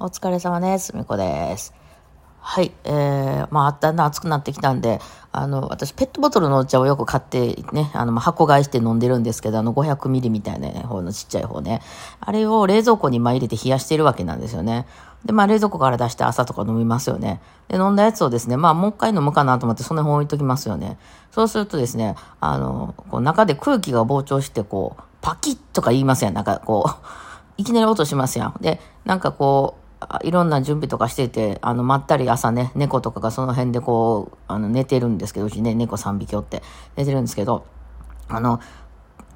お疲れ様です。みこです。はい。えー、まあ、だんだん暑くなってきたんで、あの、私、ペットボトルのお茶をよく買ってね、あの、まあ、箱買いして飲んでるんですけど、あの、500ミリみたいなね、方のちっちゃい方ね。あれを冷蔵庫に入れて冷やしてるわけなんですよね。で、まあ、冷蔵庫から出して朝とか飲みますよね。で、飲んだやつをですね、まあ、もう一回飲むかなと思って、その辺置いときますよね。そうするとですね、あの、こう中で空気が膨張して、こう、パキッとか言いますやん？なんか、こう、いきなり音しますやん。で、なんかこう、いろんな準備とかしてて、あの、まったり朝ね、猫とかがその辺でこう、あの、寝てるんですけど、うちね、猫3匹おって寝てるんですけど、あの、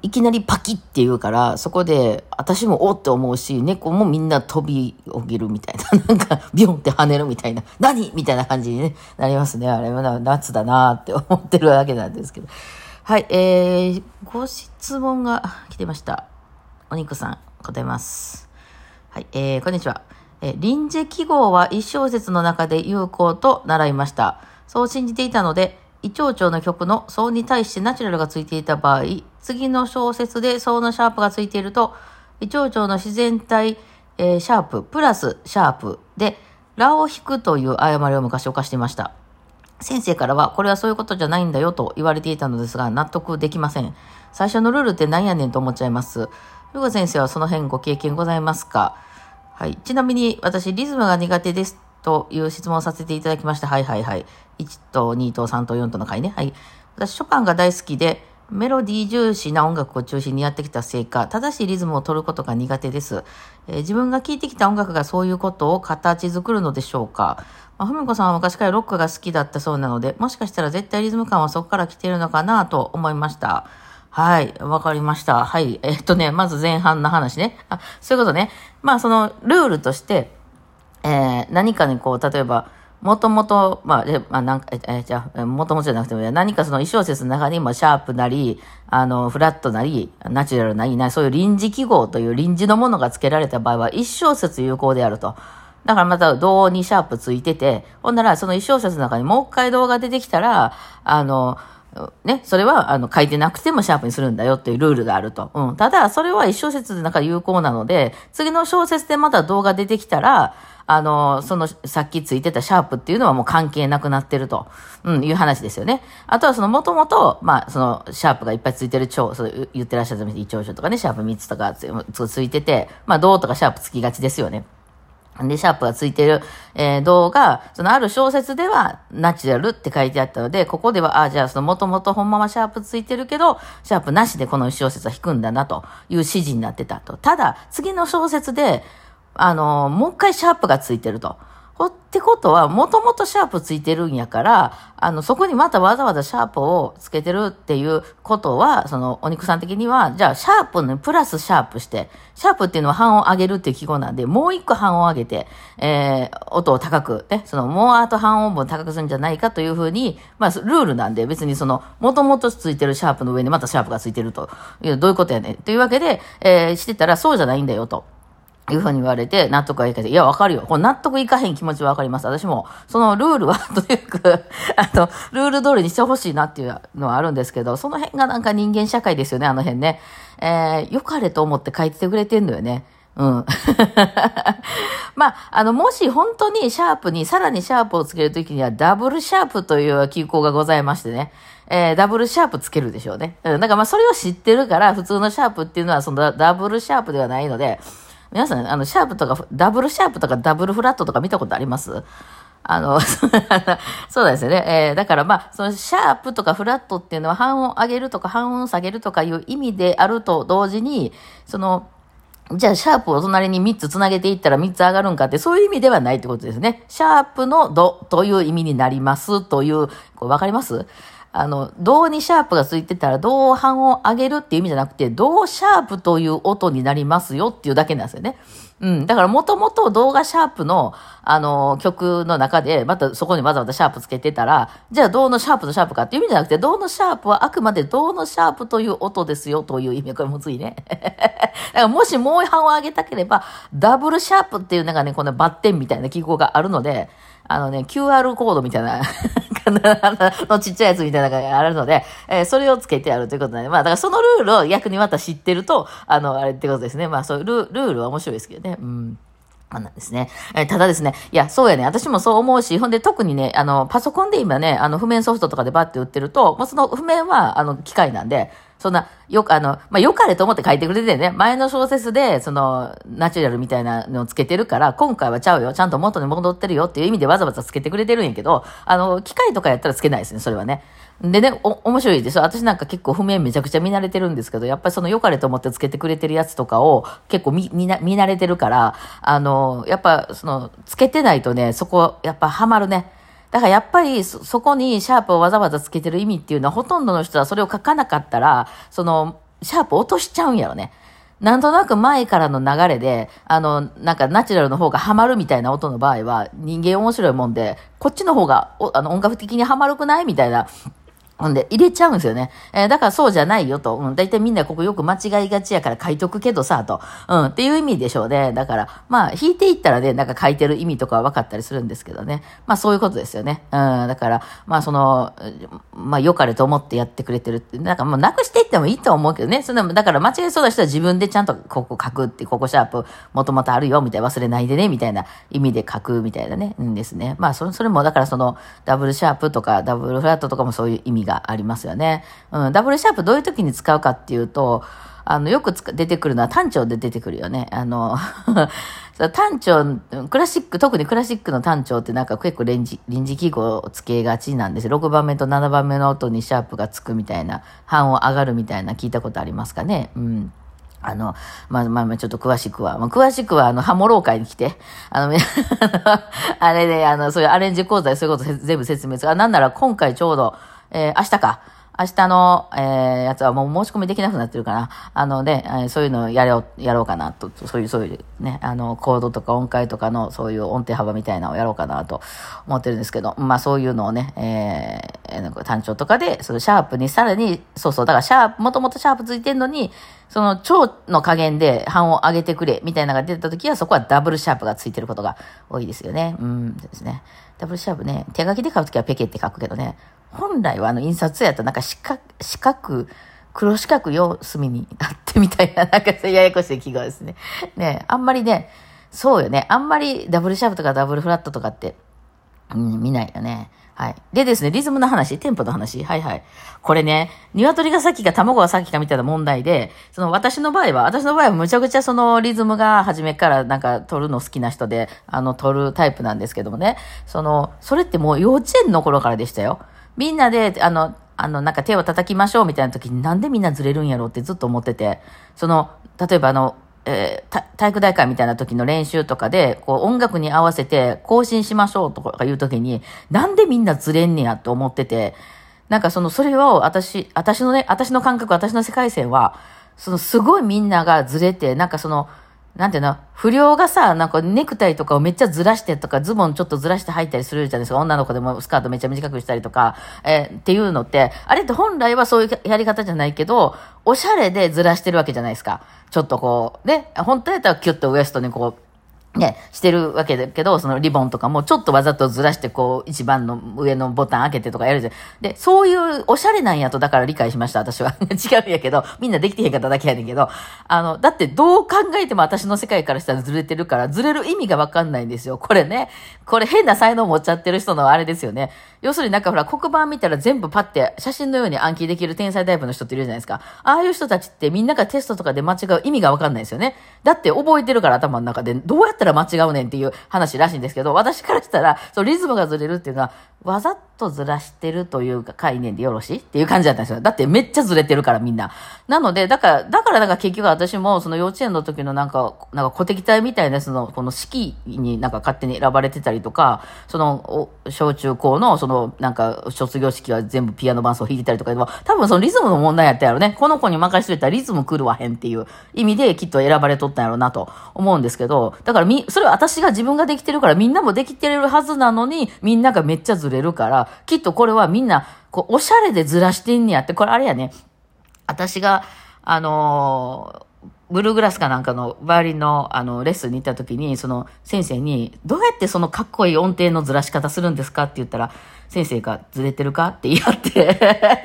いきなりパキって言うから、そこで、私もおって思うし、猫もみんな飛び起きるみたいな、なんか、ビョンって跳ねるみたいな、何みたいな感じに、なりますね。あれは夏だなって思ってるわけなんですけど。はい、えー、ご質問が来てました。お肉さん、答えます。はい、えー、こんにちは。え臨時記号は一小節の中で有効と習いました。そう信じていたので、異長調の曲の奏に対してナチュラルがついていた場合、次の小節で奏のシャープがついていると、異長調の自然体、えーシャープ、プラスシャープで、ラを弾くという誤りを昔犯していました。先生からは、これはそういうことじゃないんだよと言われていたのですが、納得できません。最初のルールって何やねんと思っちゃいます。ゆうご先生はその辺ご経験ございますか？はい。ちなみに、私、リズムが苦手ですという質問をさせていただきました。はいはいはい。1と2と3と4との回ね。はい。私、ショパンが大好きで、メロディー重視な音楽を中心にやってきたせいか、正しいリズムを取ることが苦手です。えー自分が聴いてきた音楽がそういうことを形作るのでしょうか。まあ、ふみこさんは昔からロックが好きだったそうなので、もしかしたら絶対リズム感はそこから来ているのかなと思いました。はい、わかりました。はい。えっとね、まず前半の話ね。あ、そういうことね。まあ、その、ルールとして、えー何かにこう、例えば、もともと、まあ、え、まあ、なんか、え、じゃあ、もともとじゃなくても、何かその一小節の中にもシャープなり、あの、フラットなり、ナチュラルなりな、そういう臨時記号という臨時のものが付けられた場合は、一小節有効であると。だからまた、銅にシャープついてて、ほんなら、その一小節の中にもう一回銅が出てきたら、あの、ね、それは、あの、書いてなくてもシャープにするんだよっていうルールがあると。うん。ただ、それは一小節でなんか有効なので、次の小節でまた動画出てきたら、あの、その、さっきついてたシャープっていうのはもう関係なくなってると、うん、いう話ですよね。あとはその、もともと、まあ、その、シャープがいっぱいついてる蝶、そう言ってらっしゃる一長所とかね、シャープ3つとかつついてて、まあ、銅とかシャープつきがちですよね。で、シャープがついてる、えー、動画、そのある小説では、ナチュラルって書いてあったので、ここでは、あ、じゃあ、その、もともとほんまはシャープついてるけど、シャープなしでこの小説は弾くんだな、という指示になってたと。ただ、次の小説で、あのーもう一回シャープがついてると。ってことは、もともとシャープついてるんやから、あの、そこにまたわざわざシャープをつけてるっていうことは、その、お肉さん的には、じゃあ、シャープにプラスシャープして、シャープっていうのは半音上げるっていう記号なんで、もう一個半音上げて、えー、音を高く、ね、その、もうあと半音分高くするんじゃないかというふうに、まあ、ルールなんで、別にその、もともとついてるシャープの上にまたシャープがついてるという、どういうことやねん。というわけで、えー、してたら、そうじゃないんだよと。いうふうに言われて、納得はいかない。いや、わかるよ。これ納得いかへん気持ちはわかります。私も、そのルールは、とにかく、あの、ルール通りにしてほしいなっていうのはあるんですけど、その辺がなんか人間社会ですよね、あの辺ね。えー、よかれと思って書いててくれてんのよね。うん。まあ、あの、もし本当にシャープに、さらにシャープをつけるときには、ダブルシャープという記号がございましてね。えー、ダブルシャープつけるでしょうね。うん。だからまあ、それを知ってるから、普通のシャープっていうのは、そのダブルシャープではないので、皆さん、あの、シャープとか、ダブルシャープとかダブルフラットとか見たことあります？あの、そうですね。えーだからまあ、そのシャープとかフラットっていうのは半音上げるとか半音下げるとかいう意味であると同時に、その、じゃあ、シャープを隣に3つつなげていったら3つ上がるんかって、そういう意味ではないってことですね。シャープのドという意味になりますという、これわかります？あの、ドにシャープがついてたら、ドを半音上げるっていう意味じゃなくて、ドシャープという音になりますよっていうだけなんですよね。うん。だから、もともとドがシャープの、あの、曲の中で、またそこにわざわざシャープつけてたら、じゃあ、ドのシャープのシャープかっていう意味じゃなくて、ドのシャープはあくまでドのシャープという音ですよという意味。これもついね。だから、もしもう半音上げたければ、ダブルシャープっていうなんかね、このバッテンみたいな記号があるので、あのね、QR コードみたいな、のちっちゃいやつみたいなのがあるので、えーそれをつけてあるということなんで、まあ、だからそのルールを逆にまた知ってると、あの、あれってことですね。まあ、そういうルルールは面白いですけどね。うん。なんですね。えー、ただですね、いや、そうやね。私もそう思うし、ほんで特にね、あの、パソコンで今ね、あの、譜面ソフトとかでバッて売ってると、もうその譜面は、あの、機械なんで、そんな、よく、あの、まあ、よかれと思って書いてくれてね、前の小説で、その、ナチュラルみたいなのをつけてるから、今回はちゃうよ、ちゃんと元に戻ってるよっていう意味でわざわざつけてくれてるんやけど、あの、機械とかやったらつけないですね、それはね。でね、お、面白いですよ。私なんか結構譜面めちゃくちゃ見慣れてるんですけど、やっぱりその良かれと思ってつけてくれてるやつとかを結構見、見な、見慣れてるから、あの、やっぱその、つけてないとね、そこ、やっぱハマるね。だからやっぱりそ、そこにシャープをわざわざつけてる意味っていうのは、ほとんどの人はそれを書かなかったら、その、シャープ落としちゃうんやろね。なんとなく前からの流れで、あの、なんかナチュラルの方がハマるみたいな音の場合は、人間面白いもんで、こっちの方が、あの、音楽的にハマるくないみたいなほんで、入れちゃうんですよね。えー、だからそうじゃないよと。うん。大体みんなここよく間違いがちやから書いとくけどさ、と。うん。っていう意味でしょうね。だから、まあ、弾いていったらね、なんか書いてる意味とかは分かったりするんですけどね。まあ、そういうことですよね。うん。だから、まあ、その、まあ、良かれと思ってやってくれてるって。なんかもうなくしていってもいいと思うけどね。その、だから間違いそうな人は自分でちゃんとここ書くって、ここシャープもともとあるよ、みたいな忘れないでね、みたいな意味で書くみたいなね。うんですね。まあ、そ、それも、だからその、ダブルシャープとか、ダブルフラットとかもそういう意味ががありますよね。うん、ダブルシャープどういう時に使うかっていうと、あの、よく出てくるのは単調で出てくるよね。あの 単調、クラシック、特にクラシックの単調ってなんか結構臨時、臨時記号をつけがちなんですよ。6番目と7番目の音にシャープがつくみたいな、半音上がるみたいな聞いたことありますかね。うん。あの、まあまあ、ちょっと詳しくは、まあ、詳しくは、あの、ハモロー会に来て、あの、あれで、あの、そういうアレンジ講座でそういうこと全部説明する。あ、なんなら今回ちょうど、えー、明日か、明日の、えー、やつはもう申し込みできなくなってるから、あのね、えー、そういうのをやろう、やろうかなと、そういう、そういうね、あの、コードとか音階とかのそういう音程幅みたいなのをやろうかなと思ってるんですけど、まあそういうのをね、えー、なんか単調とかで、そのシャープにさらに、そうそう、だからシャープ、もともとシャープついてんのに、その超の加減で半を上げてくれ、みたいなのが出た時は、そこはダブルシャープがついてることが多いですよね。うんですね。ダブルシャープね、手書きで書くときはペケって書くけどね、本来はあの印刷やとなんか四角、四角、黒四角四隅になってみたいな、なんかややこしい記号ですね。ねあんまりね、そうよね。あんまりダブルシャープとかダブルフラットとかって、うん、見ないよね。はい。でですね、リズムの話、テンポの話。はいはい。これね、鶏が先か卵が先かみたいな問題で、その私の場合は、私の場合はむちゃくちゃそのリズムが初めからなんか取るの好きな人で、あの、取るタイプなんですけどもね、その、それってもう幼稚園の頃からでしたよ。みんなで、あの、あの、なんか手を叩きましょうみたいな時になんでみんなずれるんやろうってずっと思ってて、その、例えばあの、えー、体育大会みたいな時の練習とかで、こう音楽に合わせて更新しましょうとかいう時に、なんでみんなずれんねやと思ってて、なんかその、それを私、私のね、私の感覚、私の世界線は、そのすごいみんながずれて、なんかその、なんていうの、不良がさ、なんかネクタイとかをめっちゃずらしてとか、ズボンちょっとずらして入ったりするじゃないですか。女の子でもスカートめっちゃ短くしたりとか、えー、っていうのって、あれって本来はそういうやり方じゃないけど、おしゃれでずらしてるわけじゃないですか。ちょっとこう、ね、本当やったらキュッとウエストにこう、ね、してるわけだけど、そのリボンとかもちょっとわざとずらして、こう、一番の上のボタン開けてとかやるじゃん。で、そういうおしゃれなんやと、だから理解しました、私は。違うんやけど、みんなできてへんかっただけやねんけど、あの、だってどう考えても私の世界からしたらずれてるから、ずれる意味がわかんないんですよ。これね、これ変な才能持っちゃってる人のあれですよね。要するになんかほら、黒板見たら全部パッて写真のように暗記できる天才タイプの人っているじゃないですか。ああいう人たちってみんながテストとかで間違う意味がわかんないですよね。だって覚えてるから頭の中で、どうやったら間違うねんっていう話らしいんですけど、私からしたら、そう、リズムがずれるっていうのは、わざとずらしてるというか概念でよろしいっていう感じだったんですよ。だってめっちゃずれてるからみんな。なので、だから、だからなんか結局私もその幼稚園の時のなんか、なんか古敵隊みたいなやつのこの式になんか勝手に選ばれてたりとか、その、小中高のそのなんか卒業式は全部ピアノ伴奏弾いてたりとかでも多分そのリズムの問題やったやろね。この子に任しといたらリズム狂わへんっていう意味できっと選ばれとったんやろうなと思うんですけど、だからみ、それは私が自分ができてるからみんなもできてるはずなのに、みんながめっちゃずれるから、きっとこれはみんな、こう、おしゃれでずらしてんねやって、これあれやね。私が、あのーブルーグラスかなんかのバイオリンのあのレッスンに行った時に、その先生に、どうやってそのかっこいい音程のずらし方するんですかって言ったら、先生がずれてるかって言い張って、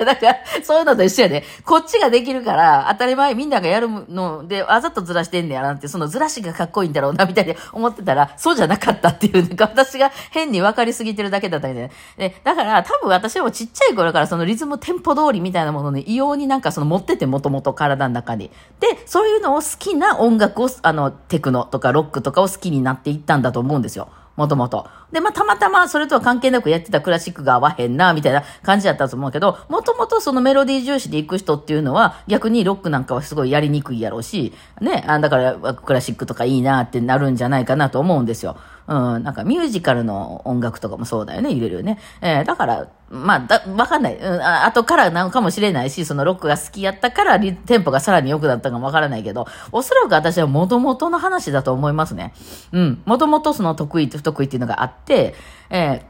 だから、そういうのと一緒やで、こっちができるから、当たり前みんながやるので、わざとずらしてんねやなって、そのずらしがかっこいいんだろうな、みたいに思ってたら、そうじゃなかったっていう、なんか私が変に分かりすぎてるだけだったみたいな。で、だから、多分私もちっちゃい頃からそのリズムテンポ通りみたいなものに異様になんかその持ってて、もともと体の中に。で、そういうのを好きな音楽を、あの、テクノとかロックとかを好きになっていったんだと思うんですよ。もともと。で、まあ、たまたまそれとは関係なくやってたクラシックが合わへんな、みたいな感じだったと思うけど、もともとそのメロディー重視で行く人っていうのは、逆にロックなんかはすごいやりにくいやろうし、ね、あだからクラシックとかいいなってなるんじゃないかなと思うんですよ。うん、なんかミュージカルの音楽とかもそうだよね、入れるよね。えー、だから、まあ、だ、わかんない。うん、あ後からなのかもしれないし、そのロックが好きやったからテンポがさらに良くなったかもわからないけど、おそらく私は元々の話だと思いますね。うん。元々その得意と不得意っていうのがあって、え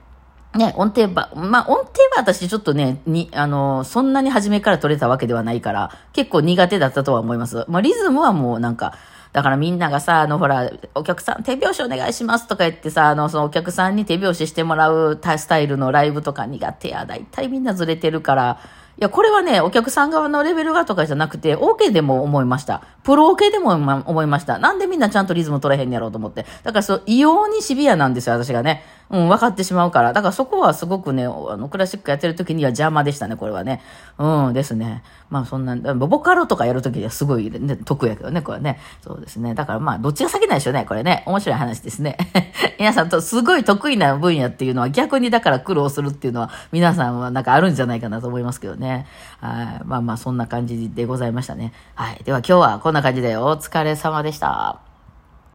ー、ね、音程ば、まあ、音程は私ちょっとね、に、あの、そんなに初めから取れたわけではないから、結構苦手だったとは思います。まあ、リズムはもうなんか、だからみんながさ、あの、ほら、お客さん手拍子お願いしますとか言ってさ、あの、そのお客さんに手拍子してもらうスタイルのライブとか苦手や。だいたいみんなずれてるから、いや、これはね、お客さん側のレベルがとかじゃなくて、OK でも思いました。プロ OK でも思いました。なんでみんなちゃんとリズム取れへんやろうと思って。だからそう、異様にシビアなんですよ、私がね。うん、分かってしまうから。だからそこはすごくね、あの、クラシックやってる時には邪魔でしたね、これはね。うんですね。まあそんな、ボカロとかやる時はすごい、ね、得やけどね、これね。そうですね。だからまあ、どっちが先なんでしょうね、これね。面白い話ですね。皆さんとすごい得意な分野っていうのは逆にだから苦労するっていうのは皆さんはなんかあるんじゃないかなと思いますけどねね。はい。まあまあそんな感じでございましたね。はい。では今日はこんな感じでお疲れ様でした。